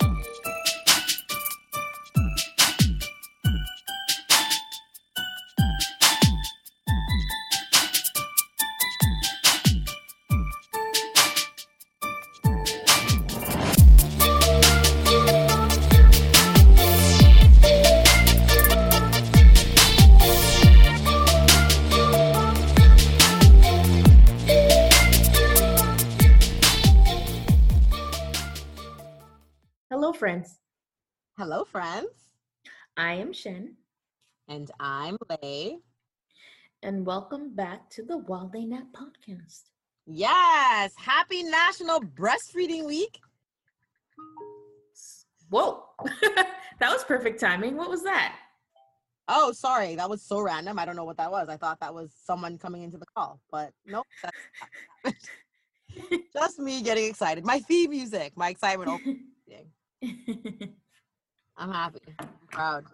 Hello, friends. Hello, friends. I am Shen, And I'm Lay. and welcome back to the While They Nap podcast. Yes. Happy National Breastfeeding Week. Whoa, that was perfect timing. What was that? Oh, sorry. That was so random. I don't know what that was. I thought that was someone coming into the call, but nope. That's just me getting excited. My theme music, my excitement. I'm happy. I'm proud.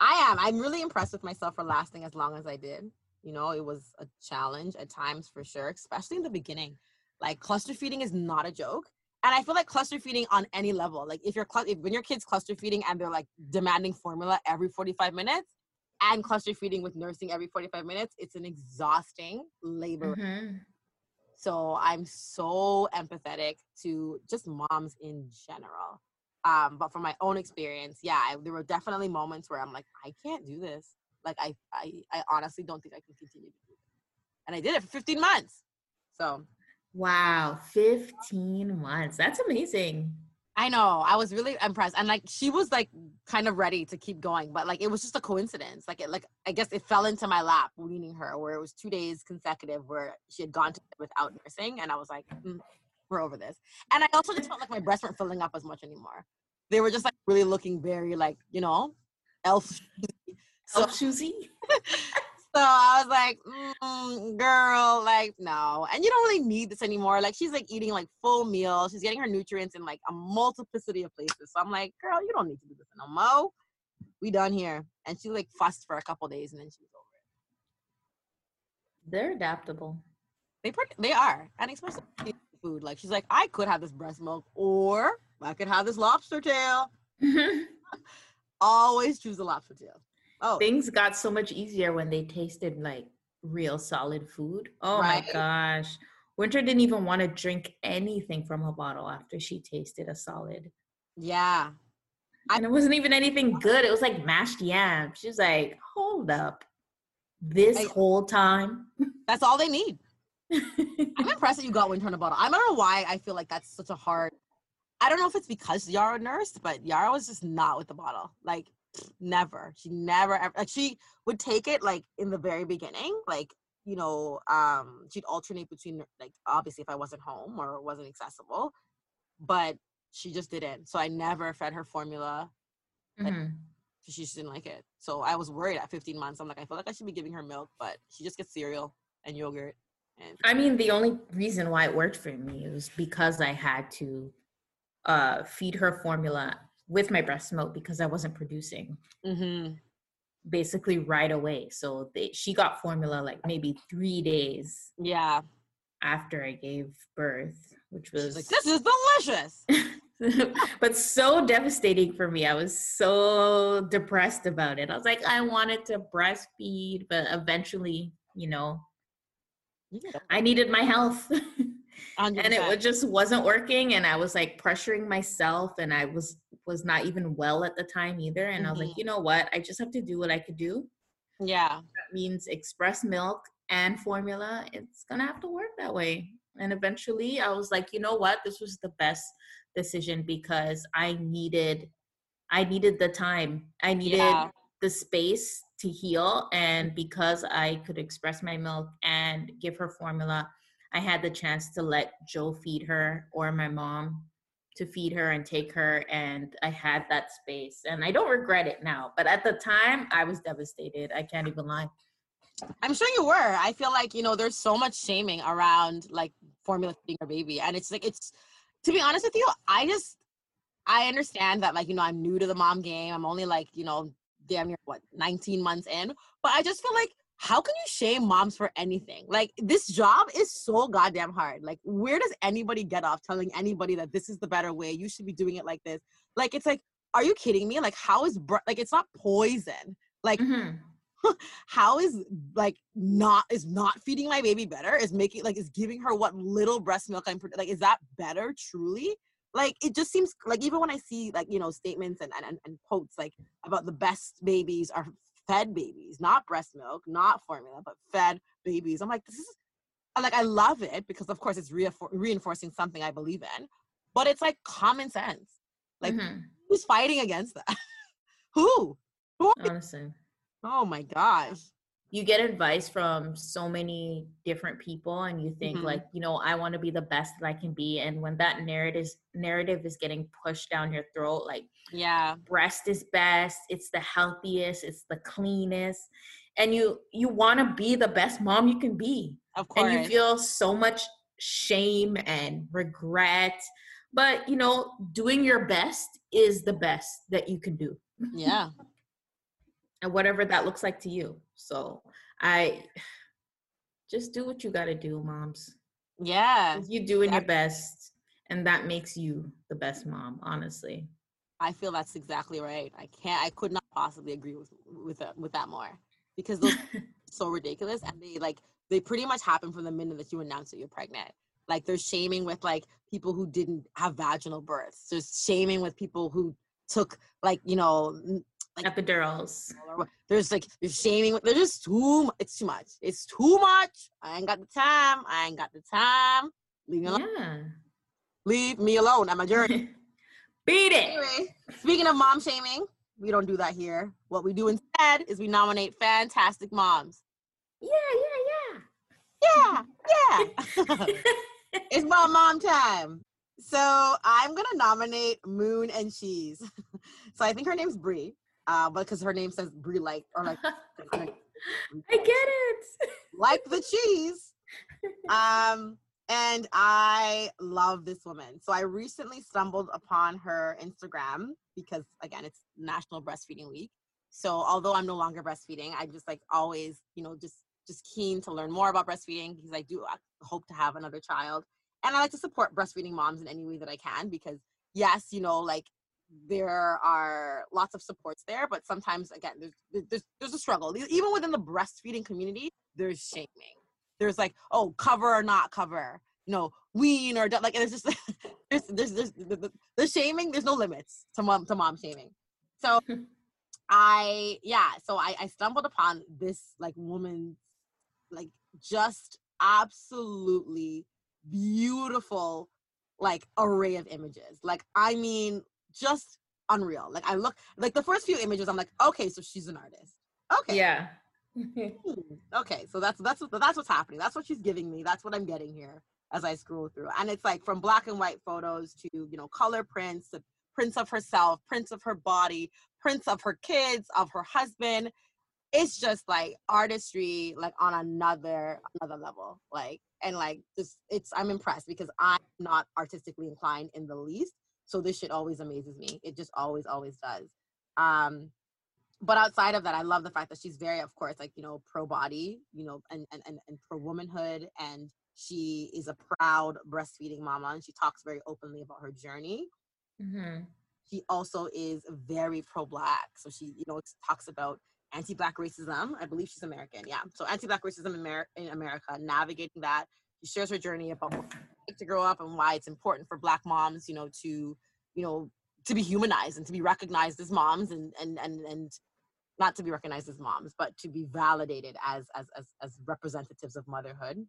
I am. I'm really impressed with myself for lasting as long as I did. You know, it was a challenge at times for sure, especially in the beginning. Like cluster feeding is not a joke. And I feel like cluster feeding on any level, like if you're clu- if, when your kids cluster feeding and they're like demanding formula every 45 minutes and cluster feeding with nursing every 45 minutes, it's an exhausting labor. Mhm. So I'm so empathetic to just moms in general. Um, but from my own experience, yeah, I, there were definitely moments where I'm like, I can't do this. Like I, I, I honestly don't think I can continue to do it. And I did it for 15 months. So Wow, 15 months. That's amazing. I know I was really impressed, and like she was like kind of ready to keep going, but like it was just a coincidence. Like it, like I guess it fell into my lap weaning her, where it was two days consecutive where she had gone to bed without nursing, and I was like, "Mm, we're over this. And I also just felt like my breasts weren't filling up as much anymore. They were just like really looking very like you know, elf. So, So, Susie? so I was like, mm, girl, like, no. And you don't really need this anymore. Like, she's like eating like full meals. She's getting her nutrients in like a multiplicity of places. So I'm like, girl, you don't need to do this no more. We done here. And she like fussed for a couple days and then she was over it. They're adaptable. They pretty, they are. And especially food. Like, she's like, I could have this breast milk or I could have this lobster tail. Mm-hmm. Always choose the lobster tail. Oh, Things got so much easier when they tasted like real solid food. Oh my gosh. Winter didn't even want to drink anything from a bottle after she tasted a solid. yeah. And it wasn't even anything good. It was like mashed yam. She was like, hold up. This I- whole time. That's all they need. I'm impressed that you got winter in a bottle. I don't know why I feel like that's such a hard. I don't know if it's because Yara nursed, but Yara was just not with the bottle. Like never. She never ever like she would take it like in the very beginning, like you know, um, she'd alternate between like obviously if I wasn't home or wasn't accessible, but she just didn't. So I never fed her formula. Like, Mhm. She just didn't like it. So I was worried at 15 months. I'm like, I feel like I should be giving her milk, but she just gets cereal and yogurt. And I mean, the only reason why it worked for me was because I had to uh, feed her formula with my breast milk because I wasn't producing Mhm. basically right away. So they, she got formula like maybe three days yeah. after I gave birth, which was like, this is delicious. but so devastating for me. I was so depressed about it. I was like, I wanted to breastfeed, but eventually, you know, I needed my health. and it just wasn't working and i was like pressuring myself and i was was not even well at the time either and i was like Mhm. you know what? I just have to do what i could do. Yeah. that means express milk and formula. It's gonna have to work that way. And eventually i was like you know what? This was the best decision because i needed i needed the time. I needed Yeah. the space to heal and because i could express my milk and give her formula I had the chance to let Joe feed her or my mom to feed her and take her and I had that space and I don't regret it now but at the time I was devastated I can't even lie. I'm sure you were I feel like you know there's so much shaming around like formula feeding your baby and it's like it's to be honest with you I just I understand that like you know I'm new to the mom game I'm only like you know damn near what 19 months in but I just feel like how can you shame moms for anything? Like this job is so goddamn hard. Like where does anybody get off telling anybody that this is the better way? You should be doing it like this. Like it's like, are you kidding me? Like how is br- like it's not poison. Like mm-hmm. how is like not is not feeding my baby better? Is making like is giving her what little breast milk I'm like is that better truly? Like it just seems like even when I see like you know statements and and, and quotes like about the best babies are fed babies, not breast milk, not formula, but fed babies. I'm like, this is like I love it because of course it's reinforcing something I believe in, but it's like common sense. Like mm-hmm. who's fighting against that? Who? Who? Honestly. Oh my gosh you get advice from so many different people and you think mm-hmm. like you know i want to be the best that i can be and when that narrative narrative is getting pushed down your throat like yeah breast is best it's the healthiest it's the cleanest and you you want to be the best mom you can be of course and you feel so much shame and regret but you know doing your best is the best that you can do yeah and whatever that looks like to you. So I just do what you got to do, moms. Yeah. You're doing your best, and that makes you the best mom, honestly. I feel that's exactly right. I can't. I could not possibly agree with with that, with that more because those so ridiculous, and they like they pretty much happen from the minute that you announce that you're pregnant. Like there's shaming with like people who didn't have vaginal births. There's shaming with people who took like you know like epidurals. There's like there's shaming. There's just too. It's too much. It's too much. I ain't got the time. I ain't got the time. Leave me alone. Yeah. Leave me alone. I'm a journey. Beat it. Anyway, speaking of mom shaming, we don't do that here. What we do instead is we nominate fantastic moms. Yeah, yeah, yeah. Yeah, yeah. it's my mom time. So I'm gonna nominate Moon and Cheese. so I think her name's Brie uh, because her name says brie like or like I get it. like the cheese. Um, and I love this woman. So I recently stumbled upon her Instagram because again, it's National Breastfeeding Week. So although I'm no longer breastfeeding, I just like always, you know, just just keen to learn more about breastfeeding because I do hope to have another child. And I like to support breastfeeding moms in any way that I can because yes, you know, like there are lots of supports there, but sometimes again, there's there's there's a struggle. Even within the breastfeeding community, there's shaming. There's like, oh, cover or not cover, you know, wean or like. And it's just there's there's there's the, the shaming. There's no limits to mom to mom shaming. So, I yeah. So I I stumbled upon this like woman, like just absolutely beautiful like array of images. Like I mean, just unreal. Like I look like the first few images, I'm like, okay, so she's an artist. Okay. Yeah. Hmm, okay, so that's that's what that's what's happening. That's what she's giving me. That's what I'm getting here as I scroll through. And it's like from black and white photos to you know color prints, prints of herself, prints of her body, prints of her kids, of her husband. It's just like artistry, like on another another level. Like and like just it's I'm impressed because I'm not artistically inclined in the least. So this shit always amazes me. It just always, always does. Um, but outside of that, I love the fact that she's very, of course, like, you know, pro body, you know, and, and, and, and pro womanhood. And she is a proud breastfeeding mama and she talks very openly about her journey. Mm-hmm. She also is very pro black. So she, you know, talks about anti black racism. I believe she's American. Yeah. So anti black racism in, Amer- in America, navigating that. She shares her journey about to grow up and why it's important for black moms you know to you know to be humanized and to be recognized as moms and and and and not to be recognized as moms but to be validated as as as, as representatives of motherhood.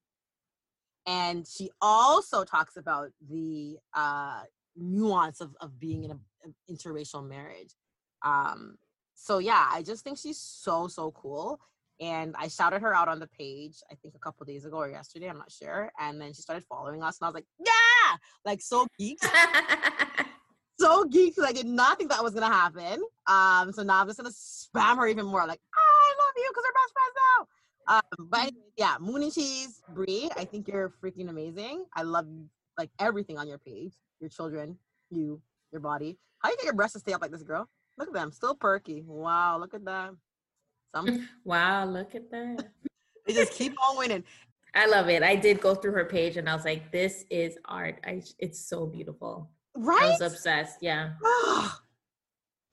And she also talks about the uh nuance of, of being in an interracial marriage. Um so yeah i just think she's so so cool and I shouted her out on the page, I think a couple days ago or yesterday, I'm not sure. And then she started following us, and I was like, yeah, like so geeked, so geeked. I did not think that was gonna happen. Um, so now I'm just gonna spam her even more, like, I love you because we're best friends now. Um, but anyway, yeah, Moon and Cheese, Brie, I think you're freaking amazing. I love like everything on your page, your children, you, your body. How you get your breasts to stay up like this, girl? Look at them, still perky. Wow, look at that. Some wow, look at that. they just keep on winning. I love it. I did go through her page and I was like, this is art. I it's so beautiful. Right? I was obsessed. Yeah.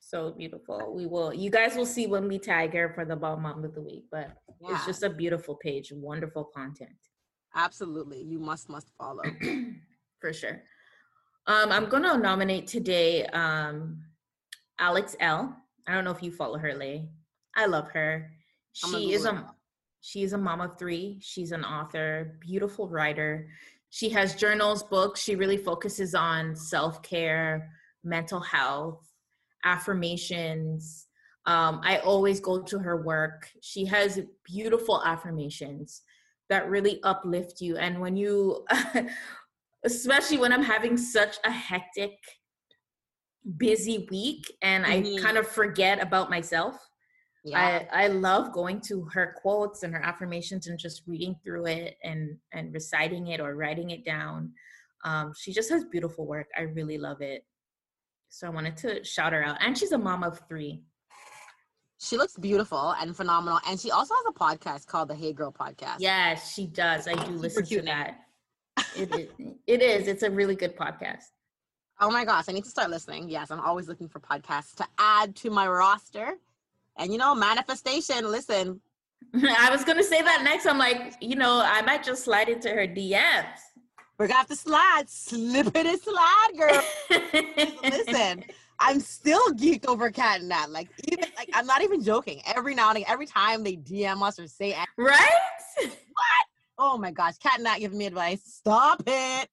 So beautiful. We will you guys will see when we tag her for the ball mom of the week, but yeah, it's just a beautiful page, wonderful content. absolutely. You must must follow. for sure. Um, I'm gonna nominate today um Alex L. I don't know if you follow her, Lay. I love her. She is a she is a mom of three. She's an author, beautiful writer. She has journals, books. She really focuses on self care, mental health, affirmations. Um, I always go to her work. She has beautiful affirmations that really uplift you. And when you, especially when I'm having such a hectic, busy week and Mhm. I kind of forget about myself, Yeah. I, I love going to her quotes and her affirmations and just reading through it and and reciting it or writing it down. Um, she just has beautiful work. I really love it. So I wanted to shout her out. And she's a mom of three. she looks beautiful and phenomenal. And she also has a podcast called the Hey Girl Podcast. Yes, she does. I do listen to that. It is. It is. It's a really good podcast. Oh my gosh, I need to start listening. Yes, I'm always looking for podcasts to add to my roster. And you know, manifestation, listen, I was gonna say that next. I'm like, you know, I might just slide into her DMs. we're gonna have to slide, slip it and slide, girl. listen, I'm still geeked over Cat and Nat. Like, even like I'm not even joking. Every now and again, every time they DM us or say, anything, right? What? "Oh my gosh, Cat and Nat giving me advice. Stop it!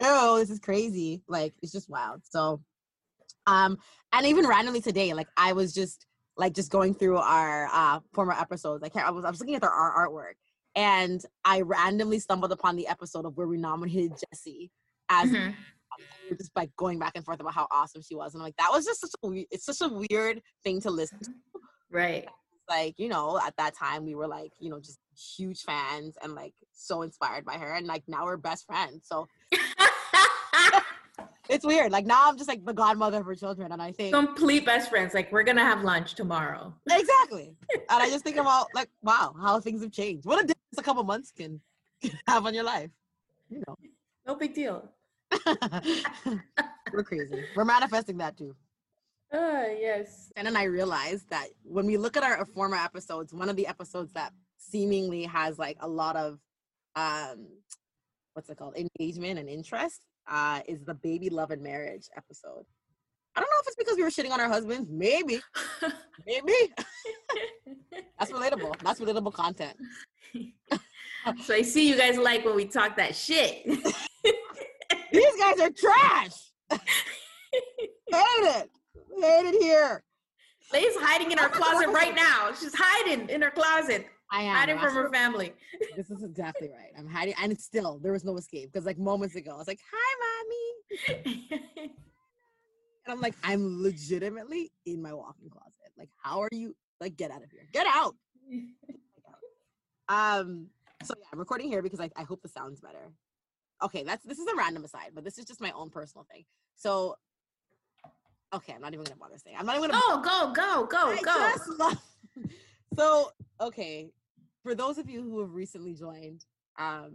Oh, this is crazy. Like, it's just wild." So, um, and even randomly today, like I was just like just going through our uh former episodes. I can't. I was I was looking at their our artwork, and I randomly stumbled upon the episode of where we nominated Jesse as Mhm. we just like going back and forth about how awesome she was, and I'm like, that was just such a we- it's such a weird thing to listen to. Right. Like, you know, at that time we were like, you know, just huge fans and like so inspired by her, and like now we're best friends. So it's weird. Like now I'm just like the godmother of her children, and I think Complete best friends. Like we're gonna have lunch tomorrow. exactly. And I just think about like, wow, how things have changed. What a difference a couple months can have on your life. You know, No big deal. we're crazy. We're manifesting that too. Ah, yes. And then I realized that when we look at our former episodes, one of the episodes that seemingly has like a lot of um what's it called engagement and interest uh is the baby love and marriage episode. I don't know if it's because we were shitting on our husbands. Maybe, maybe. That's relatable. That's relatable content. so I see you guys like when we talk that shit. These guys are trash. Hate it. Hate it here. Lay's hiding in our closet right now. She's hiding in her closet, I am. hiding from her family. This is exactly right. I'm hiding, and it's still there was no escape because like moments ago I was like, "Hi, mommy," and I'm like, I'm legitimately in my walk-in closet. Like, how are you? Like, get out of here. Get out. Um. So yeah, I'm recording here because I, I hope the sound's better. Okay, that's this is a random aside, but this is just my own personal thing. So, okay, I'm not even gonna bother saying. I'm not even gonna. go, go, go, go, I go. just love- so okay, for those of you who have recently joined, um,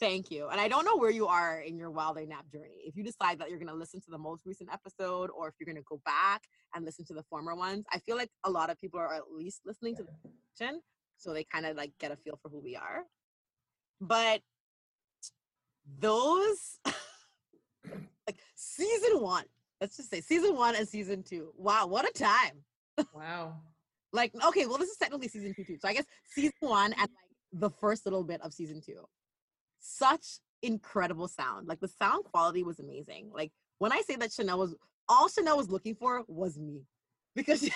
thank you. And I don't know where you are in your While They Nap journey. If you decide that you're gonna listen to the most recent episode, or if you're gonna go back and listen to the former ones, I feel like a lot of people are at least listening to the section, so they kind of like get a feel for who we are. But those like season one, let's just say season one and season two. Wow, what a time! Wow. Like okay well this is technically season two too so i guess season one and like the first little bit of season two such incredible sound like the sound quality was amazing like when i say that chanel was all chanel was looking for was me because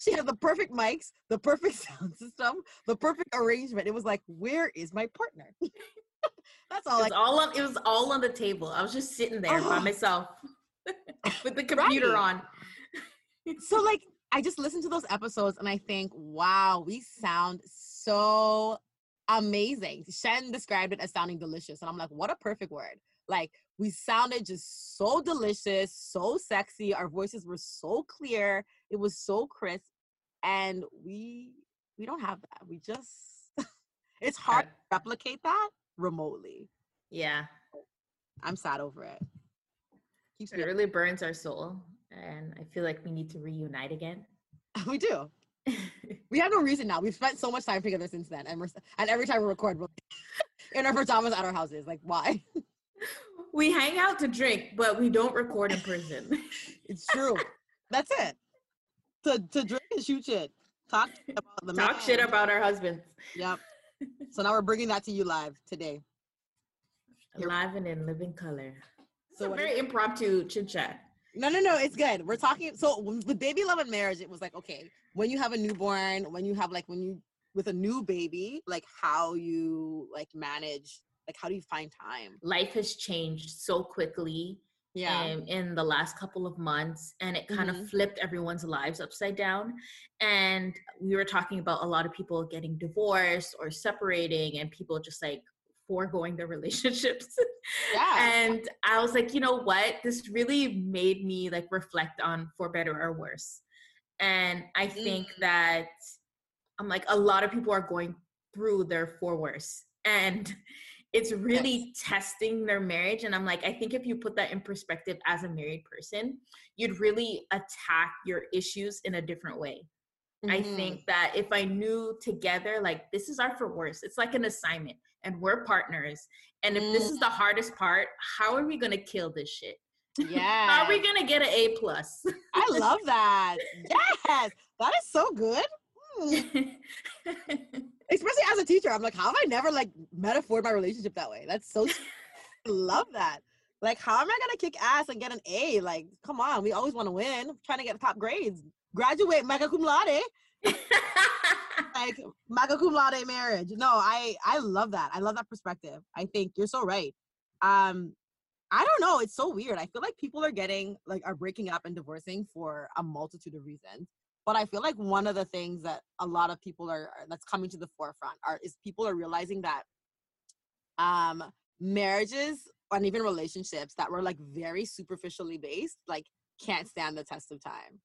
she had the perfect mics, the perfect sound system, the perfect arrangement. It was like, where is my partner? That's all. It was all on. It was all on the table. I was just sitting there by oh. myself with the computer Right. on. so like I just listened to those episodes and I think, wow, we sound so amazing. Shen described it as sounding delicious. And I'm like, what a perfect word. Like we sounded just so delicious, so sexy. Our voices were so clear. It was so crisp. And we we don't have that. We just it's hard to replicate that remotely. Yeah, I'm sad over it. Keeps it really burns our soul, and I feel like we need to reunite again. we do. We have no reason now. We've spent so much time together since then, and we're and every time we record, we're in our pajamas at our houses. Like, why? we hang out to drink, but we don't record in prison. It's true. That's it. To to drink and shoot shit, talk shit about the Talk man. shit about our husbands. Yep. So now we're bringing that to you live today. Alive and in living color. So So a very impromptu chit chat. No, no, no. It's good. We're talking. So with baby love and marriage, it was like okay, when you have a newborn, when you have like when you with a new baby, like how you like manage, like how do you find time? Life has changed so quickly um, in the last couple of months, and it kind Mhm. of flipped everyone's lives upside down. And we were talking about a lot of people getting divorced or separating, and people just like foregoing their relationships. Yeah. and I was like, you know what? This really made me like reflect on for better or worse. And I think Mm. that I'm like a lot of people are going through their for worse. And it's really testing their marriage. And I'm like, I think if you put that in perspective as a married person, you'd really attack your issues in a different way. I Mhm. think that if I knew together, like this is our for worse, it's like an assignment and we're partners. And if this is the hardest part, how are we gonna kill this shit? Yeah. How are we gonna get an A plus? I love that. Yes, that is so good. Hmm. Especially as a teacher, I'm like, how have I never like metaphored my relationship that way? That's so. I love that. Like, how am I gonna kick ass and get an A? Like, come on, we always want to win. trying to get top grades. Graduate magna cum laude. Like magna cum laude marriage. No, I I love that. I love that perspective. I think you're so right. Um, I don't know. It's so weird. I feel like people are getting like are breaking up and divorcing for a multitude of reasons. But I feel like one of the things that a lot of people are that's coming to the forefront are is people are realizing that um marriages and even relationships that were like very superficially based like can't stand the test of time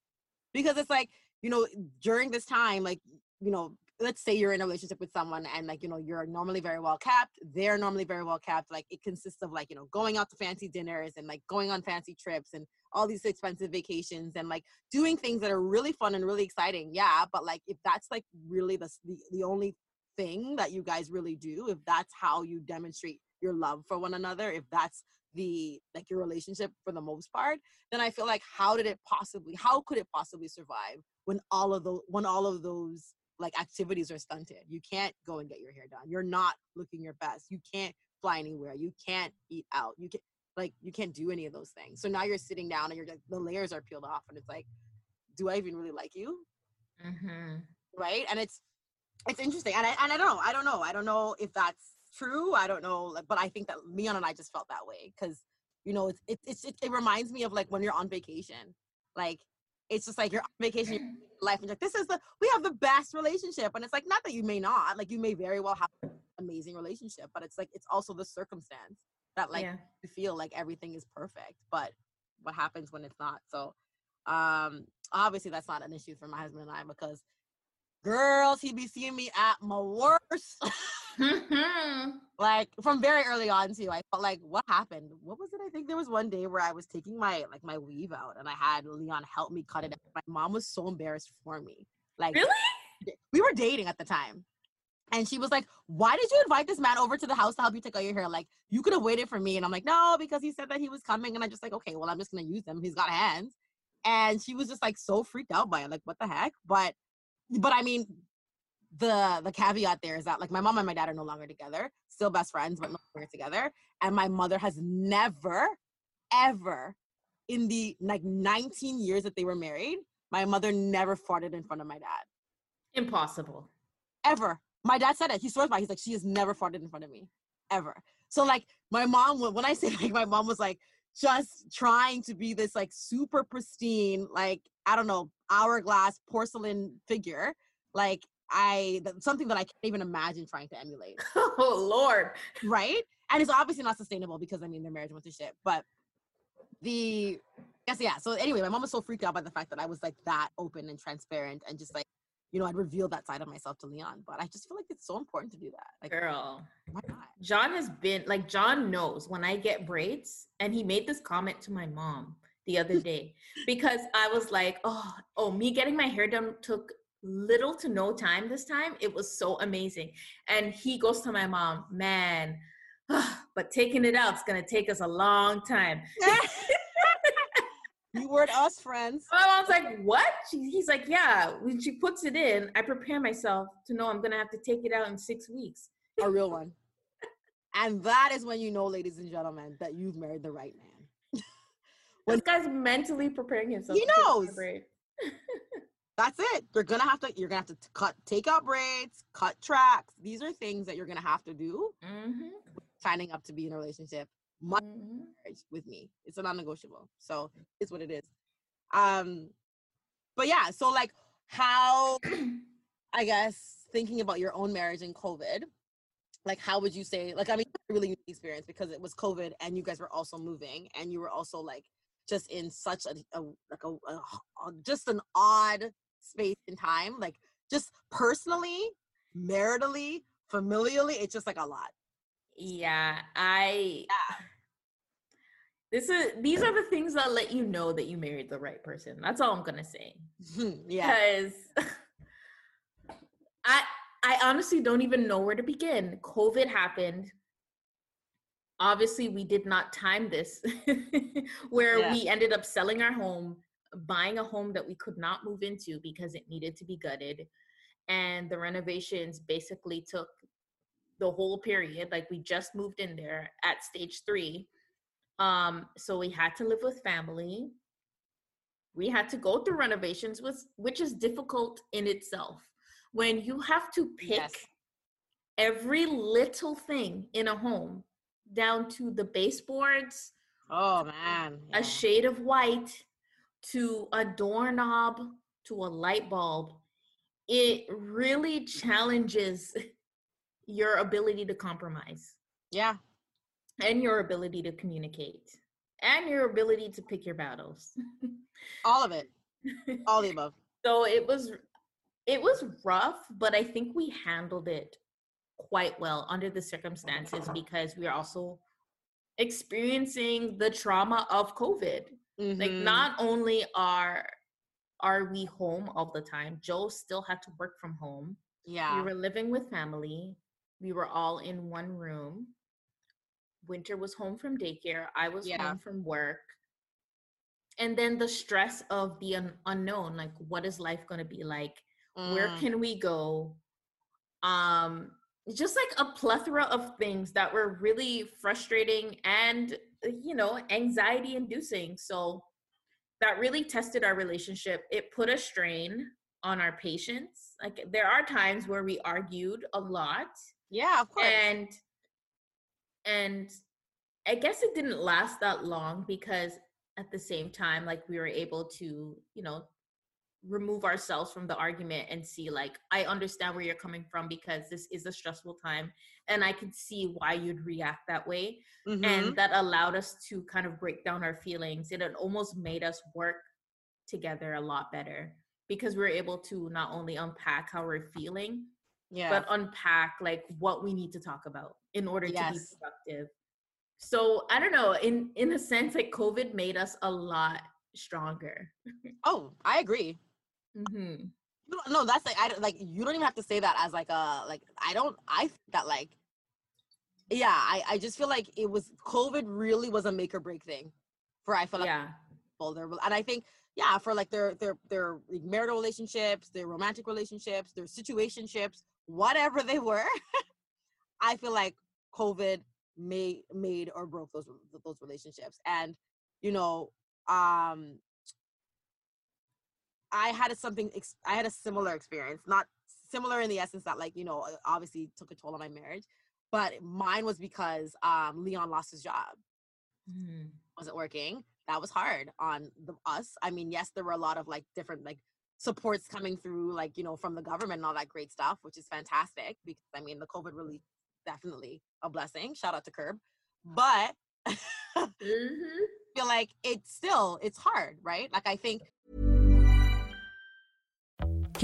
because it's like you know during this time like you know let's say you're in a relationship with someone and like you know you're normally very well kept they're normally very well kept like it consists of like you know going out to fancy dinners and like going on fancy trips and all these expensive vacations and like doing things that are really fun and really exciting yeah but like if that's like really the the, the only thing that you guys really do if that's how you demonstrate your love for one another if that's the like your relationship for the most part then i feel like how did it possibly how could it possibly survive when all of those when all of those like activities are stunted you can't go and get your hair done you're not looking your best you can't fly anywhere you can't eat out you can't like you can't do any of those things. So now you're sitting down and you're like the layers are peeled off and it's like do i even really like you? Mhm. right? And it's it's interesting and I, and I don't know i don't know i don't know if that's true i don't know like, but i think that leon and i just felt that way because you know it's it, it's it, it reminds me of like when you're on vacation like it's just like you're on vacation you're life and you're like this is the we have the best relationship and it's like not that you may not like you may very well have an amazing relationship but it's like it's also the circumstance that like yeah. you feel like everything is perfect but what happens when it's not so um obviously that's not an issue for my husband and i because girls he'd be seeing me at my worst. Mm-hmm. like from very early on too i felt like what happened? What was it? I think there was one day where i was taking my like my weave out and i had leon help me cut it out. my mom was so embarrassed for me. Like Really? we were dating at the time. And she was like why did you invite this man over to the house to help you take out your hair? Like you could have waited for me. And i'm like no because he said that he was coming. And i just like okay well i'm just gonna use him. He's got hands. And she was just like so freaked out by it. Like what the heck? But but i mean the the caveat there is that like my mom and my dad are no longer together still best friends but no longer together and my mother has never ever in the like 19 years that they were married My mother never farted in front of my dad. Impossible. Ever. My dad said it. He swears by. it. He's like, she has never farted in front of me, ever. So like, my mom. When when I say like, my mom was like just trying to be this like super pristine, like I don't know, hourglass porcelain figure. Like I that's something that I can't even imagine trying to emulate. oh Lord. right? And it's obviously not sustainable because I mean their marriage went to shit. But the yes, yeah. So anyway, my mom was so freaked out by the fact that I was like that open and transparent and just like, you know, I'd reveal that side of myself to Leon. But I just feel like it's so important to do that. Like Girl. why not? John has been like John knows when I get braids, and he made this comment to my mom the other day because I was like, oh, oh, me getting my hair done took little to no time this time. It was so amazing. And he goes to my mom, man, but taking it out is gonna take us a long time. You weren't us friends. My mom's like, what? She, he's like, yeah. When she puts it in, I prepare myself to know I'm gonna have to take it out in six weeks. A real one. And that is when you know, ladies and gentlemen, that you've married the right man. This guy's mentally preparing himself. He to take my knows. That's it. You're gonna have to. You're gonna have to cut, take out braids, cut tracks. These are things that you're gonna have to do. Mhm, Signing up to be in a relationship, my mhm. with me. It's a non-negotiable. So it's what it is. Um, but yeah. So like, how? I guess thinking about your own marriage in COVID, like how would you say? Like, I mean, really unique experience because it was COVID and you guys were also moving and you were also like just in such a, a like a, a a- just an odd space and time. Like just personally, maritally, familially, it's just like a lot. Yeah, I. This is these are the things that let you know that you married the right person. That's all I'm gonna say. yeah. Because I I honestly don't even know where to begin. COVID happened. Obviously, we did not time this, where Yeah. we ended up selling our home, buying a home that we could not move into because it needed to be gutted. And the renovations basically took the whole period. Like we just moved in there at stage three. Um, so we had to live with family. We had to go through renovations, which which is difficult in itself. When you have to pick Yes. every little thing in a home, down to the baseboards, Oh man. a shade of white, to a doorknob, to a light bulb, it really challenges your ability to compromise yeah. and your ability to communicate and your ability to pick your battles. All of it. All the above. so it was it was rough, but I think we handled it quite well under the circumstances because we are also experiencing the trauma of COVID. Like Mhm. not only are are we home all the time, Joe still had to work from home. Yeah. We were living with family. We were all in one room. Winter was home from daycare. I was Yeah. home from work. And then the stress of the un- unknown, like what is life going to be like? Where Mm. can we go? Um just like a plethora of things that were really frustrating and you know, anxiety inducing. So that really tested our relationship. It put a strain on our patience. Like there are times where we argued a lot yeah, of course. and and I guess it didn't last that long because at the same time like we were able to, you know, remove ourselves from the argument and see like I understand where you're coming from because this is a stressful time and I could see why you'd react that way Mhm. and that allowed us to kind of break down our feelings and it almost made us work together a lot better because we're able to not only unpack how we're feeling yeah. but unpack like what we need to talk about in order to be productive so i don't know in in a sense like covid made us a lot stronger oh, I agree. Hmm You don't- No, that's like I don't like you don't even have to say that as like a like I don't I that like yeah, I I just feel like it was COVID really was a make or break thing for I feel like yeah their and I think yeah for like their their their marital relationships, their romantic relationships, their situationships, whatever they were. I feel like COVID made made or broke those those relationships, and you know, um, I had a something I had a similar experience, not similar in the essence that like, you know, uh, obviously took a toll on my marriage, but mine was because um Leon lost his job. Mhm. Wasn't working. That was hard on the us. I mean, yes, there were a lot of like different like supports coming through like, you know, from the government and all that great stuff, which is fantastic because I mean, the COVID relief definitely a blessing. Shout out to CERB. But Mhm. feel like it's still it's hard, right? Like I think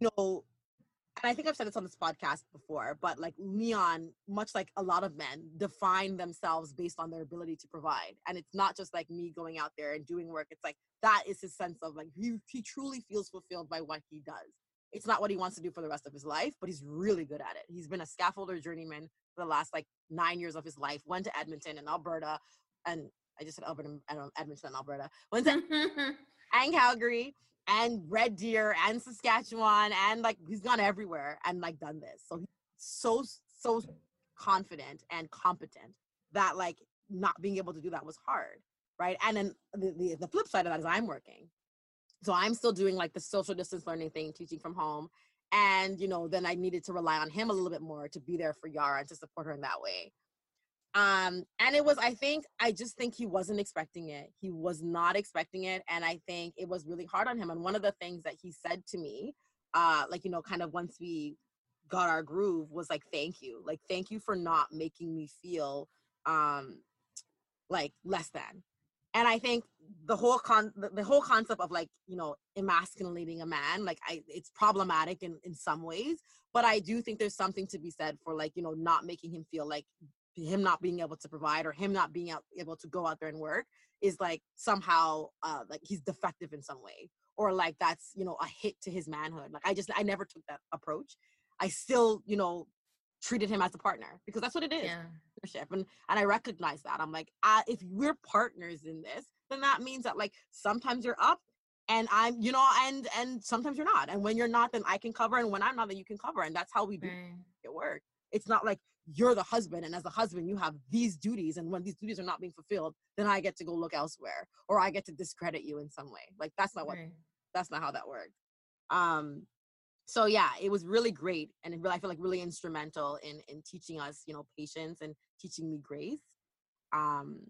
you know, and I think I've said this on this podcast before, but like Leon, much like a lot of men, define themselves based on their ability to provide. And it's not just like me going out there and doing work. It's like that is his sense of like he, he truly feels fulfilled by what he does. It's not what he wants to do for the rest of his life, but he's really good at it. He's been a scaffolder journeyman for the last like nine years of his life. Went to Edmonton and Alberta, and I just said Alberta, Edmonton and Alberta. Went to and Calgary and Red Deer and Saskatchewan and like he's gone everywhere and like done this. So he's so so confident and competent that like not being able to do that was hard, right? And then the the, the flip side of that is I'm working. So I'm still doing like the social distance learning thing, teaching from home. And you know, then I needed to rely on him a little bit more to be there for Yara and to support her in that way um and it was i think i just think he wasn't expecting it. He was not expecting it and i think it was really hard on him and one of the things that he said to me uh like you know kind of once we got our groove was like thank you. Like thank you for not making me feel um like less than. And i think the whole con the, the whole concept of like you know emasculating a man like i it's problematic in in some ways but i do think there's something to be said for like you know not making him feel like him not being able to provide or him not being out, able to go out there and work is like somehow uh like he's defective in some way or like that's you know a hit to his manhood like i just i never took that approach i still you know treated him as a partner because that's what it is yeah. partnership and and i recognize that i'm like uh, if we're partners in this then that means that like sometimes you're up and i'm you know and and sometimes you're not and when you're not then i can cover and when i'm not then you can cover and that's how we do Right. it work it's not like you're the husband and as a husband you have these duties and when these duties are not being fulfilled then i get to go look elsewhere or i get to discredit you in some way. Like that's not what Right. that's not how that worked. Um so yeah it was really great and it really, i feel like really instrumental in in teaching us you know patience and teaching me grace. Um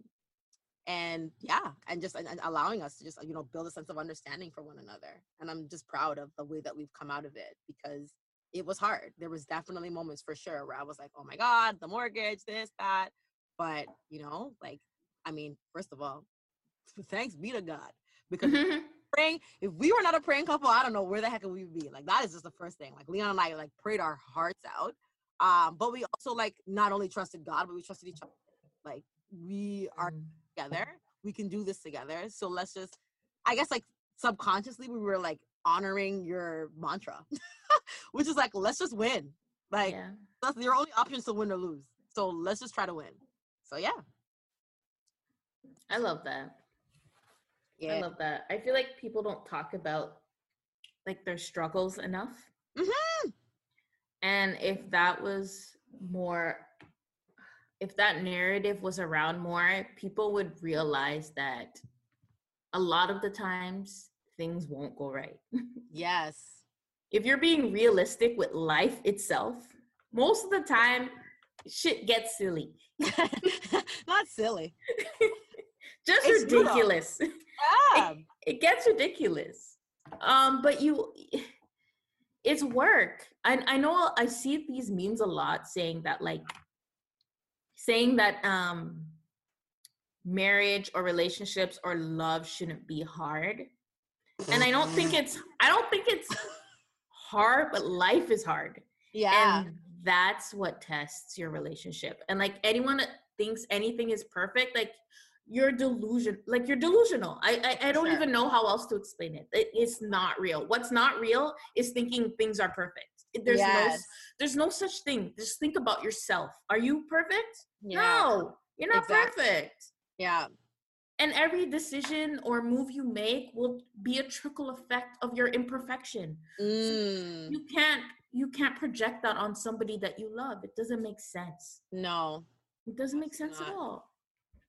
and yeah and just and, and allowing us to just you know build a sense of understanding for one another and i'm just proud of the way that we've come out of it because it was hard there was definitely moments for sure where i was like oh my god the mortgage this that but you know like i mean first of all thanks be to god because praying. If we were not a praying couple, I don't know where the heck we would we be. Like that is just the first thing. Like Leon and I like prayed our hearts out. Um, but we also like not only trusted God, but we trusted each other. Like we are Mm. together. We can do this together. So let's just I guess like subconsciously we were like honoring your mantra. Which is like let's just win. Like yeah. that's your only option is to win or lose. So let's just try to win. So yeah. I love that. Yeah. I love that. I feel like people don't talk about like their struggles enough. Mhm. And if that was more if that narrative was around more, people would realize that a lot of the times things won't go right. yes. If you're being realistic with life itself, most of the time shit gets silly. Not silly. Just It's ridiculous. Yeah. it gets ridiculous um but you it's work I, I know i see these memes a lot saying that like saying that um marriage or relationships or love shouldn't be hard and i don't think it's i don't think it's hard but life is hard Yeah. and that's what tests your relationship and like anyone that thinks anything is perfect like you're delusion like you're delusional i i, I don't Sure. even know how else to explain it. it it's not real what's not real is thinking things are perfect there's no there's no such thing just think about yourself are you perfect Yeah. no you're not Exactly. perfect Yeah. And every decision or move you make will be a trickle effect of your imperfection Mm, you can't you can't project that on somebody that you love it doesn't make sense no. it doesn't make sense at all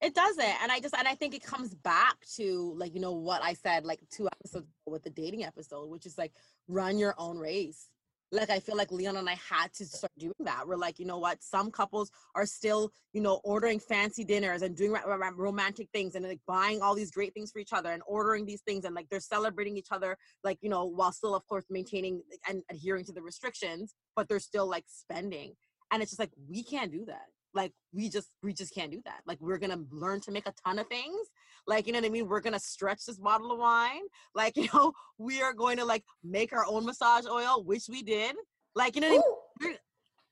It doesn't. And I just and I think it comes back to like, you know, what I said like two episodes ago with the dating episode, which is like run your own race. Like I feel like Leon and I had to start doing that. We're like, you know what? Some couples are still, you know, ordering fancy dinners and doing ro- ro- romantic things and like buying all these great things for each other and ordering these things and like they're celebrating each other, like you know, while still of course maintaining and adhering to the restrictions, but they're still like spending. And it's just like we can't do that like we just we just can't do that. Like we're gonna learn to make a ton of things. Like you know what i mean? We're gonna stretch this bottle of wine. Like you know we are going to like make our own massage oil which we did. Like you know what I mean?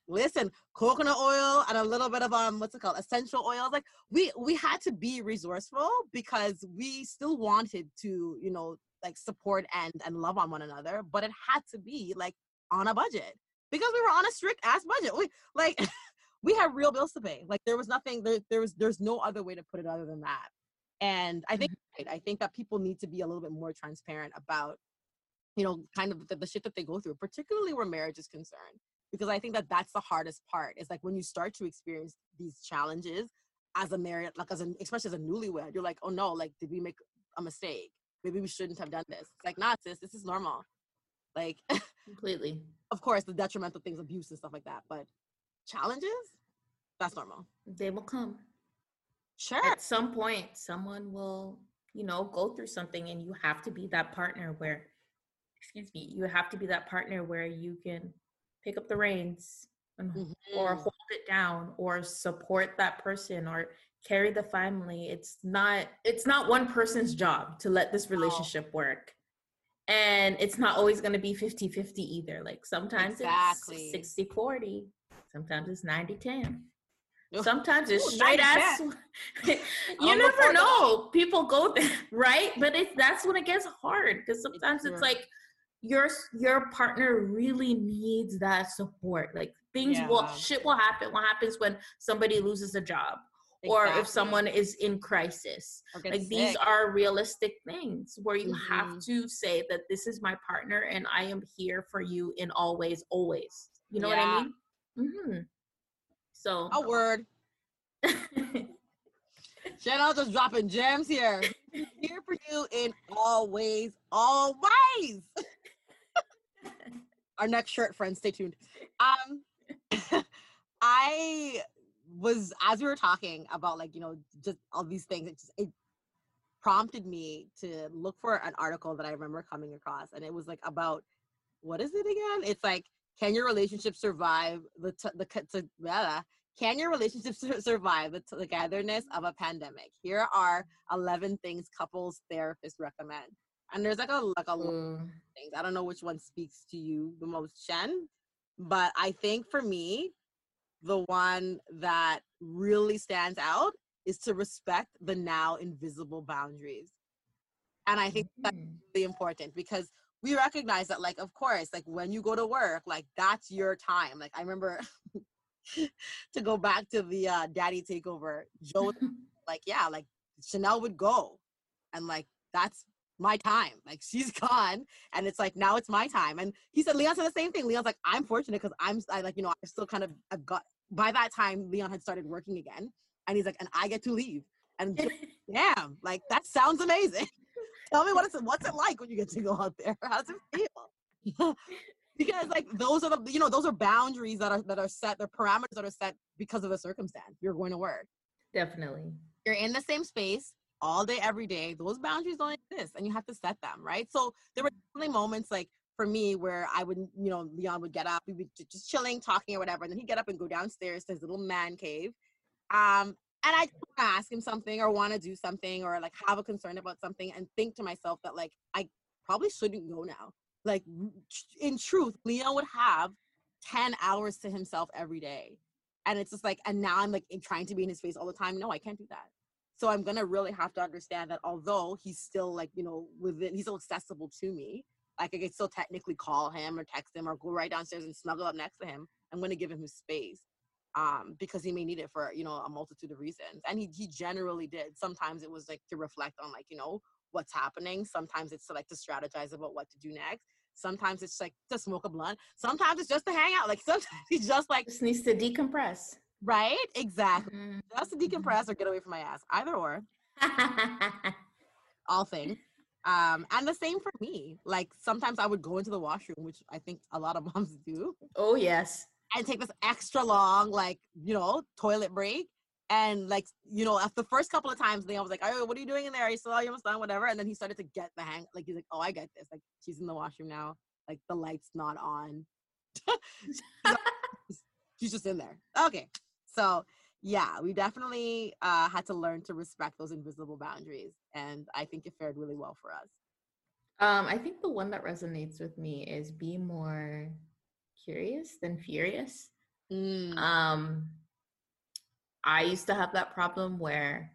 Listen coconut oil and a little bit of um what's it called? Essential oils. Like we we had to be resourceful because we still wanted to you know like support and and love on one another but it had to be like on a budget because we were on a strict ass budget. We like we had real bills to pay like there was nothing there, there was there's no other way to put it other than that and i think mm-hmm. right, i think that people need to be a little bit more transparent about you know kind of the, the shit that they go through particularly where marriage is concerned because I think that that's the hardest part. Is like when you start to experience these challenges as a married, like as an especially as a newlywed, you're like, oh no, like did we make a mistake? Maybe we shouldn't have done this. It's like, nah, sis, this is normal. Like, completely of course, the detrimental things, abuse and stuff like that, but challenges, that's normal. they will come Sure. at some point someone will you know go through something and you have to be that partner where excuse me you have to be that partner where you can pick up the reins and, or Mhm. hold it down or support that person or carry the family it's not it's not one person's job to let this relationship work and it's not always going to be 50-50 either like sometimes Exactly. it's 60-40 sometimes it's 90-10 sometimes it's Ooh, straight 90-10. ass you never know. People go there right? But it's that's when it gets hard because sometimes it's true. like your your partner really needs that support. Like things will shit will happen what happens when somebody loses a job or if someone is in crisis. Like these are realistic things where you have Mhm. to say that this is my partner and i am here for you in all ways always. You know Yeah. what i mean hmm so a word. Chanel just dropping gems here. here for you in all ways, all. Our next shirt, friends, stay tuned. Um, I was as we were talking about like you know just all these things. It just it prompted me to look for an article that I remember coming across, and it was like about what is it again? It's like can your relationship survive the t- the c- t- blah, can your relationship sur- survive the togetherness of a pandemic? Here are 11 things couples therapists recommend. And there's like a like a lot of Mm, things. I don't know which one speaks to you the most, Shen, but I think for me, the one that really stands out is to respect the now invisible boundaries. And I think that's mm. really important because we recognize that like of course like when you go to work like that's your time. Like i remember to go back to the uh daddy takeover joe like yeah like chanel would go. And like that's my time. Like she's gone and it's like now it's my time. And he said leon said the same thing. Leon's like i'm fortunate because i'm I, like you know i still kind of i've got by that time leon had started working again. And he's like and i get to leave. And damn like that sounds amazing tell me what it's what's it like when you get to go out there? How does it feel? Because like those are the you know those are boundaries that are that are set they're parameters that are set because of the circumstance. You're going to work. Definitely. You're in the same space all day every day. Those boundaries don't exist and you have to set them right? So there were definitely moments like for me where i would you know leon would get up we would ju- just chilling talking or whatever and then he'd get up and go downstairs to his little man cave. Um and i ask him something or want to do something or like have a concern about something and think to myself that like i probably shouldn't go now like in truth leon would have 10 hours to himself every day and it's just like and now i'm like trying to be in his face all the time no i can't do that So I'm gonna really have to understand that although he's still like, you know, within he's still accessible to me, like I can still technically call him or text him or go right downstairs and snuggle up next to him. I'm gonna give him his space. Um, because he may need it for, you know, a multitude of reasons. And he he generally did. Sometimes it was like to reflect on like, you know, what's happening. Sometimes it's to like to strategize about what to do next. Sometimes it's like to smoke a blunt. Sometimes it's just to hang out. Like sometimes he just like Just needs to decompress. right, exactly. Mhm. Just to decompress or get away from my ass. Either or, all things. Um, and the same for me. Like sometimes I would go into the washroom, which I think a lot of moms do, oh yes. And take this extra long, like you know, toilet break. And like you know, after the first couple of times, they was like, "Oh, what are you doing in there? Are you still almost done? Whatever." And then he started to get the hang. Like he's like, "Oh, I get this. Like she's in the washroom now. Like the light's not on. she's, she's just in there. Okay, so yeah, we definitely uh, had to learn to respect those invisible boundaries, and I think it fared really well for us. Um, I think the one that resonates with me is be more curious than furious. Mm, Um, I used to have that problem where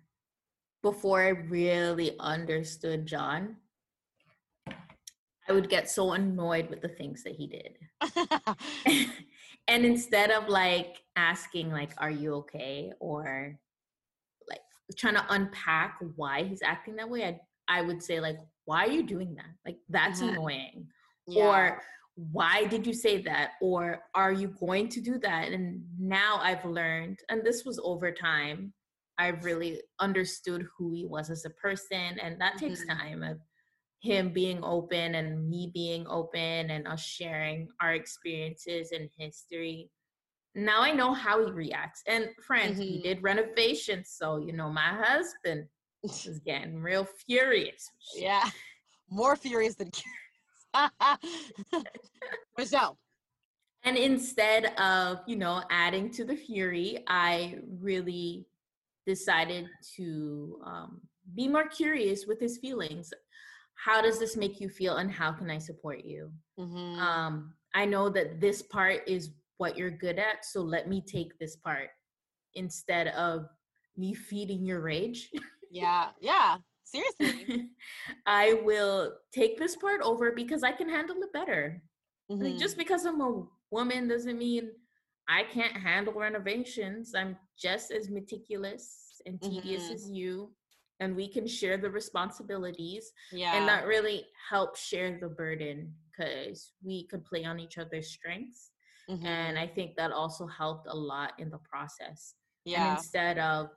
before I really understood John, I would get so annoyed with the things that he did. and instead of like asking like are you okay or like trying to unpack why he's acting that way, I I would say like why are you doing that? Like that's Mhm. annoying Yeah. or why did you say that? Or are you going to do that? And now i've learned and this was over time i've really understood who he was as a person and that takes Mhm. time of him being open and me being open and us sharing our experiences and history. Now i know how he reacts. And friends we Mhm. did renovations so you know my husband was getting real furious. Yeah, more furious than Michelle. And instead of, you know, adding to the fury, I really decided to um, be more curious with his feelings. How does this make you feel, and how can I support you? Mhm. Um, I know that this part is what you're good at, so let me take this part instead of me feeding your rage. yeah, yeah. Seriously. I will take this part over because I can handle it better. Like, Mhm. just because I'm a woman doesn't mean I can't handle renovations. I'm just as meticulous and tedious Mhm. as you, and we can share the responsibilities yeah. and that really helps share the burden because we could play on each other's strengths. Mhm. And I think that also helped a lot in the process. And yeah. instead of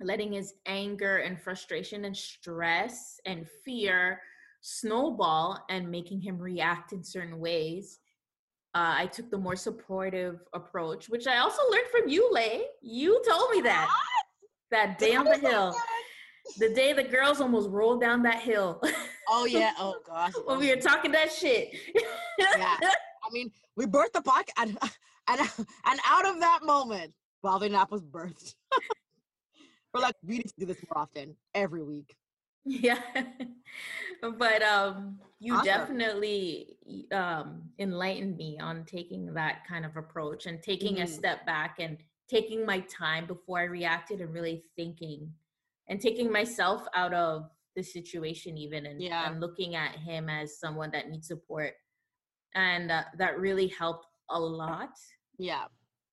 letting his anger and frustration and stress and fear snowball and making him react in certain ways, uh, I took the more supportive approach, which I also learned from you, Lay. You told me that that day on the hill, the day the girls almost rolled down that hill Oh yeah. Oh gosh. when we were talking that shit. Yeah. I mean, we birthed the podcast, and and and out of that moment, Bobby Nap was birthed. We're like, we need to do this more often, every week. yeah but um you Awesome. definitely um enlightened me on taking that kind of approach and taking a Mhm. step back and taking my time before i reacted and really thinking and taking myself out of the situation even and, Yeah. and looking at him as someone that needs support and uh, that really helped a lot Yeah.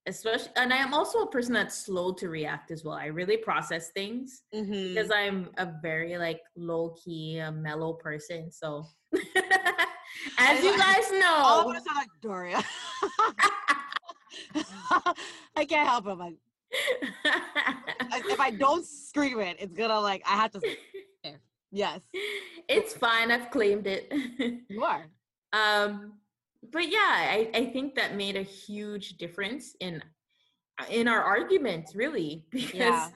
Especially and i am also a person that's slow to react as well i really process things Mm-hmm. because I'm a very like low key, uh, mellow person. So, as you guys All of know, us are like Doria. I can't help it. I'm like, if I don't scream it, it's gonna like I have to. Yes, it's fine. I've claimed it. you are. um, but yeah, I, I think that made a huge difference in in our arguments, really, because Yeah.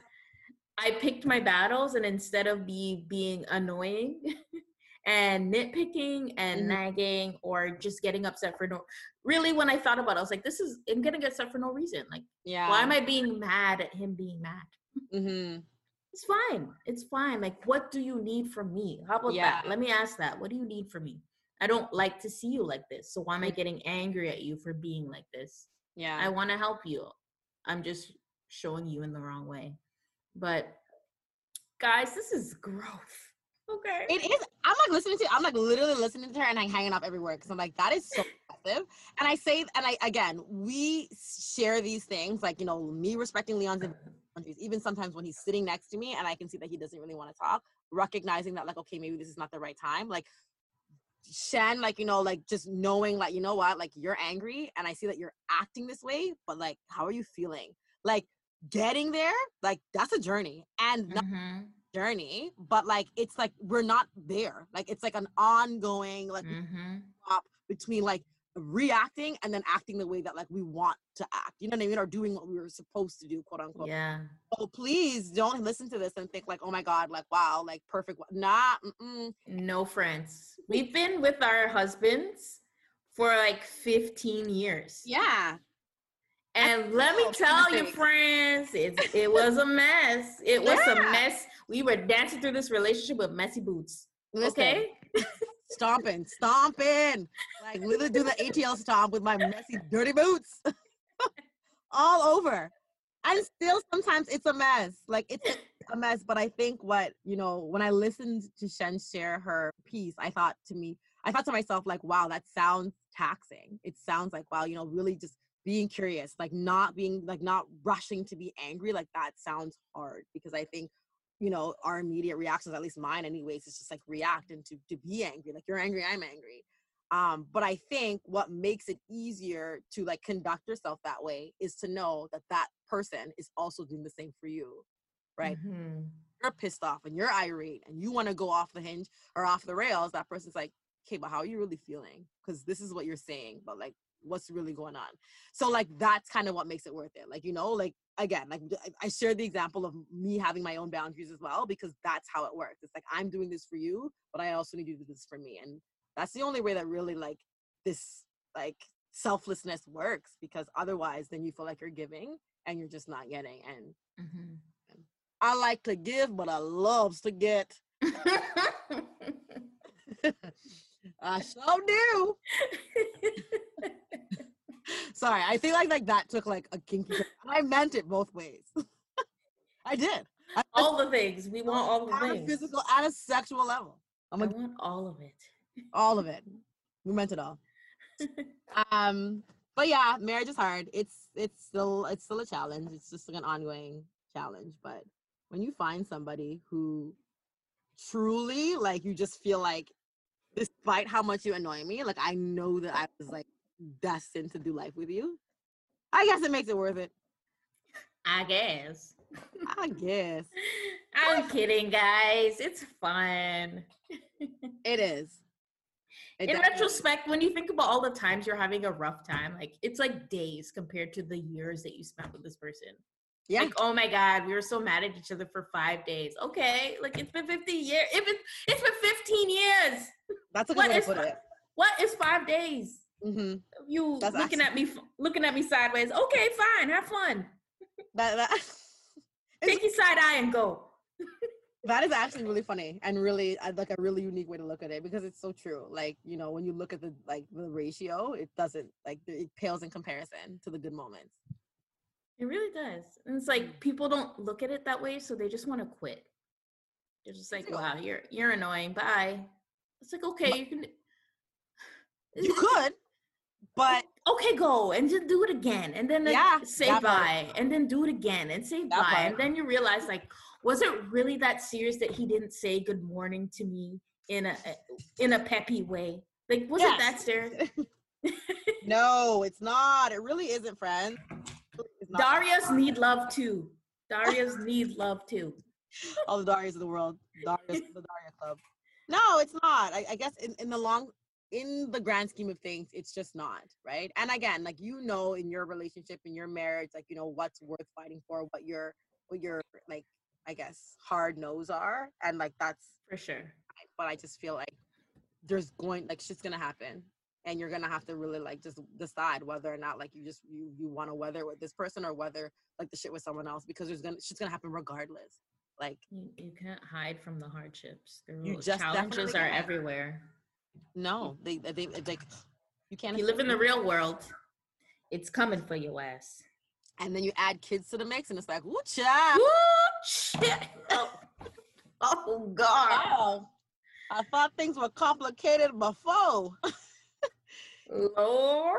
I picked my battles, and instead of me being annoying and nitpicking and Mhm. nagging or just getting upset for no, really, when I thought about it, I was like, this is I'm gonna get upset for no reason. Like, Yeah. why am I being mad at him being mad? Mm-hmm. It's fine. It's fine. Like, what do you need from me? How about that? Let me ask that. What do you need from me? I don't like to see you like this. So why am I getting angry at you for being like this? Yeah. I want to help you. I'm just showing you in the wrong way. But guys, this is growth. Okay. It is. I'm like listening to. I'm like literally listening to her and like hanging up everywhere because I'm like that is so impressive. And I say, and I again, we share these things like you know me respecting Leon's boundaries. Even sometimes when he's sitting next to me and I can see that he doesn't really want to talk, recognizing that like okay maybe this is not the right time. Like Shan, like you know, like just knowing like you know what, like you're angry and I see that you're acting this way, but like how are you feeling? Like getting there, like that's a journey and. Mm-hmm journey, but like it's like we're not there. Like it's like an ongoing like mm-hmm. between like reacting and then acting the way that like we want to act. You know what I mean? Or doing what we were supposed to do, quote unquote. Yeah. So please don't listen to this and think like, oh my god, like wow, like perfect. Nah. Mm-mm. No friends. We've been with our husbands for like 15 years. Yeah. And let me tell you, friends, it, it was a mess. It was yeah. a mess. We were dancing through this relationship with messy boots. Listen, okay? stomping, stomping. Like literally do the ATL stomp with my messy, dirty boots. All over. And still sometimes it's a mess. Like it's a mess. But I think what, you know, when I listened to Shen share her piece, I thought to me, I thought to myself, like, wow, that sounds taxing. It sounds like, wow, you know, really just being curious, like not being like not rushing to be angry, like that sounds hard because I think you know our immediate reactions, at least mine, anyways, is just like react and to to be angry. Like you're angry, I'm angry. Um, but I think what makes it easier to like conduct yourself that way is to know that that person is also doing the same for you, right? Mm-hmm. You're pissed off and you're irate and you want to go off the hinge or off the rails. That person's like, okay, but how are you really feeling? Because this is what you're saying, but like what's really going on so like that's kind of what makes it worth it like you know like again like i shared the example of me having my own boundaries as well because that's how it works it's like i'm doing this for you but i also need you to do this for me and that's the only way that really like this like selflessness works because otherwise then you feel like you're giving and you're just not getting and, mm-hmm. i like to give but i loves to get I so do. Sorry, I feel like like that took like a kinky. I meant it both ways. I did. I, all the things we want. All the things. physical and a sexual level. I'm I want all of it. All of it. We meant it all. um, but yeah, marriage is hard. It's it's still it's still a challenge. It's just like an ongoing challenge. But when you find somebody who truly like you just feel like despite how much you annoy me, like I know that I was like destined to do life with you. I guess it makes it worth it. I guess. I guess. I'm kidding, guys. It's fun. it is. It In retrospect, when you think about all the times you're having a rough time, like it's like days compared to the years that you spent with this person. Yeah. Like, oh my God, we were so mad at each other for five days. Okay, like it's been 15 years. If it's, it's been 15 years. That's a good way to put it. What is five days? Mm-hmm. You That's looking actually- at me, looking at me sideways. Okay, fine, have fun. That, that take your side eye and go. that is actually really funny and really uh, like a really unique way to look at it because it's so true. Like you know, when you look at the like the ratio, it doesn't like it pales in comparison to the good moments. It really does. And it's like mm. people don't look at it that way, so they just want to quit. They're just like, "Wow, oh. you're you're annoying. Bye." It's like, okay, you can. You could, but okay, go and just do it again, and then like, yeah, say bye, and then do it again and say bye, part. and then you realize like, was it really that serious that he didn't say good morning to me in a eh, in a peppy way? Like, was yes. it that serious? no, it's not. It really isn't, friend. Darius need love too. Darius need love too. All the Darius of the world. Darius, the Daria Club. No, it's not. I, I guess in, in the long in the grand scheme of things, it's just not, right? And again, like you know in your relationship, in your marriage, like you know what's worth fighting for, what your what your like I guess hard no's are. And like that's for sure. But I just feel like there's going like shit's gonna happen and you're gonna have to really like just decide whether or not like you just you you want to weather with this person or whether like the shit with someone else because there's gonna shit's gonna happen regardless like you, you can't hide from the hardships the you just challenges are everywhere no they they, like you can't you live in the real world it's coming for your ass and then you add kids to the mix and it's like ooh child. Ooh, shit. oh God. Oh, I thought things were complicated before. Lord.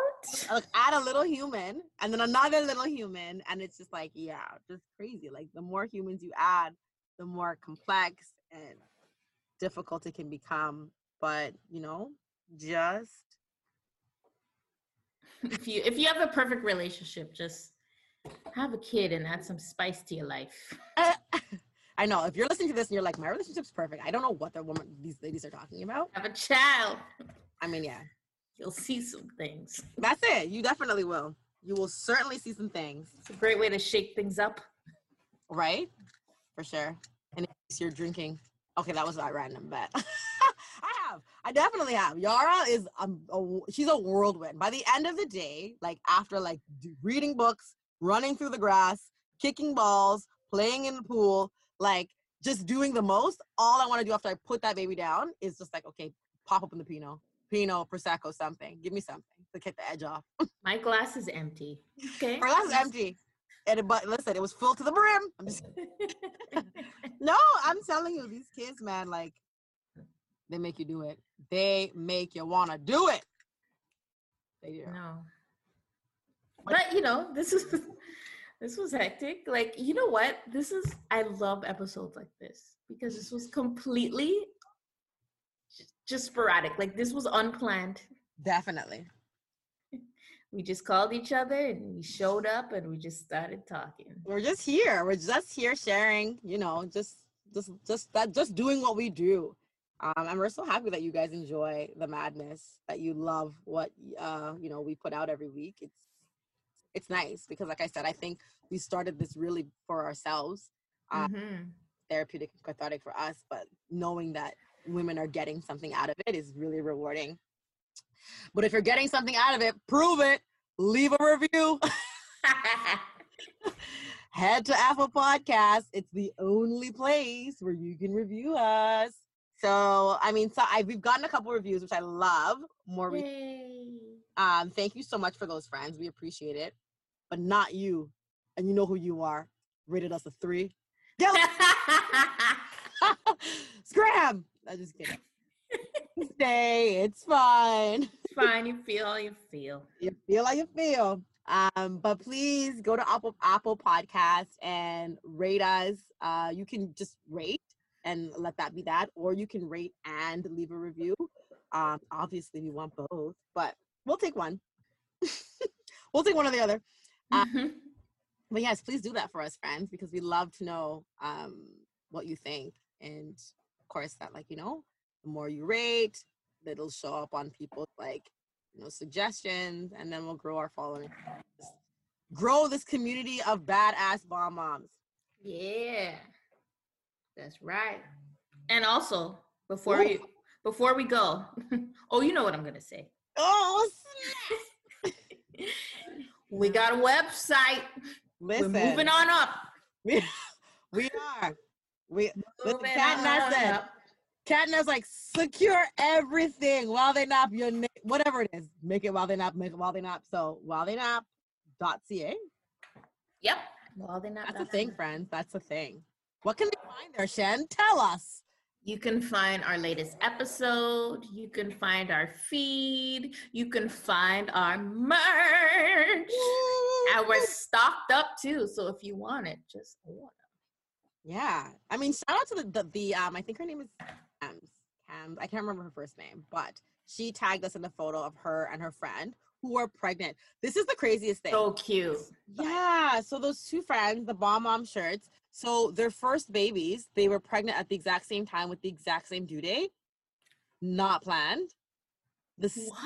like add a little human and then another little human and it's just like yeah just crazy like the more humans you add the more complex and difficult it can become but you know just If you if you have a perfect relationship, just have a kid and add some spice to your life. Eh, i know if you're listening to this and you're like my relationship's perfect i don't know what the woman these ladies are talking about Have a child. i mean yeah You'll see some things. that's it. You definitely will. You will certainly see some things. It's a great way to shake things up. right? For sure. And if you're drinking. Okay that was not random but i have. I definitely have. Yara is um, a, she's a whirlwind. By the end of the day like after like reading books running through the grass kicking balls playing in the pool like just doing the most all i want to do after i put that baby down is just like okay pop open the pinot pinot prosecco something give me something to get the edge off My glass is empty. Okay. or that's empty and it, but listen it was full to the brim i'm just No, I'm telling you, these kids, man, like they make you do it. They make you wanna do it. They do. no. But you know, this is this was hectic. Like, you know what? This is I love episodes like this because this was completely just sporadic. Like this was unplanned. Definitely. We just called each other and we showed up and we just started talking. We're just here. We're just here sharing, you know, just just just that just doing what we do. Um, and we're so happy that you guys enjoy the madness, that you love what uh, you know, we put out every week. It's it's nice because like I said, I think we started this really for ourselves. Um, Mhm. therapeutic and cathartic for us, but knowing that women are getting something out of it is really rewarding. But if you're getting something out of it, prove it. Leave a review. Head to Apple Podcasts. It's the only place where you can review us. So, I mean, so I, we've gotten a couple reviews, which I love. More, re- um, thank you so much for those friends. We appreciate it, but not you. And you know who you are. Rated us a three. Scram! I'm just kidding. Stay. It's fine. It's Fine, you feel how you feel. You feel how you feel. Um, but please go to Apple Apple Podcast and rate us. Uh, you can just rate and let that be that, or you can rate and leave a review. Um, obviously we want both, but we'll take one. we'll take one or the other. Uh, Mhm. But yes, please do that for us, friends, because we love to know um, what you think. And course, that like you know, the more you rate, it'll show up on people's like you know suggestions, and then we'll grow our following. Just Grow this community of badass bomb moms. Yeah, that's right. And also, before Ooh. we before we go, oh, you know what I'm gonna say. Oh, We got a website. listen, We're moving on up. We, we are. We listen, Moving Kat and I on said, up. Katnina's like secure everything while they nap your na- whatever it is. Make it while they nap, make it while they nap. So while they nap dot ca. Yep. Well, they're not. That's a thing, friends. That's a thing. What can they find there, Shen? Tell us. You can find our latest episode. You can find our feed. You can find our merch. And we're stocked up too. So if you want it, just order. Yeah. I mean, shout out to the, the, the um, I think her name is Cams. Cams. I can't remember her first name, but she tagged us in the photo of her and her friend who are pregnant. This is the craziest thing. So cute. Yeah. So those two friends, the bomb mom shirts. So their first babies, they were pregnant at the exact same time with the exact same due date. Not planned. This What?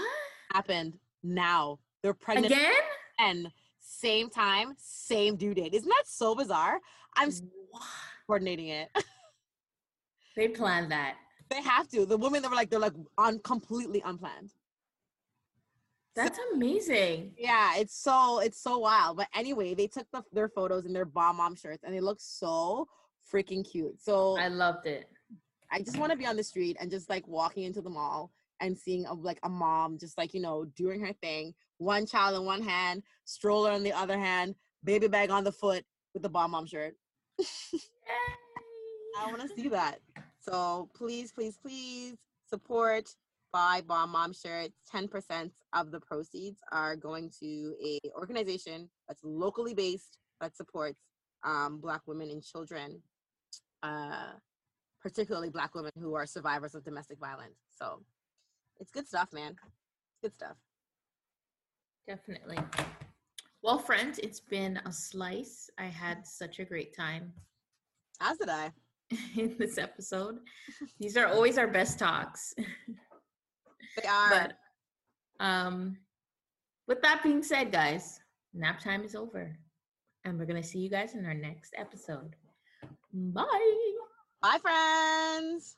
happened now. They're pregnant Again? again, same time, same due date. Isn't that so bizarre? I'm coordinating it. They planned that. they have to. The women that were like, they're like on completely unplanned. That's amazing. Yeah, it's so it's so wild. But anyway, they took the, their photos in their bomb mom shirts, and they look so freaking cute. So I loved it. I just want to be on the street and just like walking into the mall and seeing a, like a mom just like you know doing her thing, one child in one hand, stroller in the other hand, baby bag on the foot with the bomb mom shirt. I want to see that. So please, please, please support buy bomb mom shirts 10% of the proceeds are going to a organization that's locally based that supports um, black women and children uh, particularly black women who are survivors of domestic violence so it's good stuff man it's good stuff definitely well friends it's been a slice i had such a great time as did i in this episode these are always our best talks They are. But um, with that being said, guys, nap time is over. And we're going to see you guys in our next episode. Bye. Bye, friends.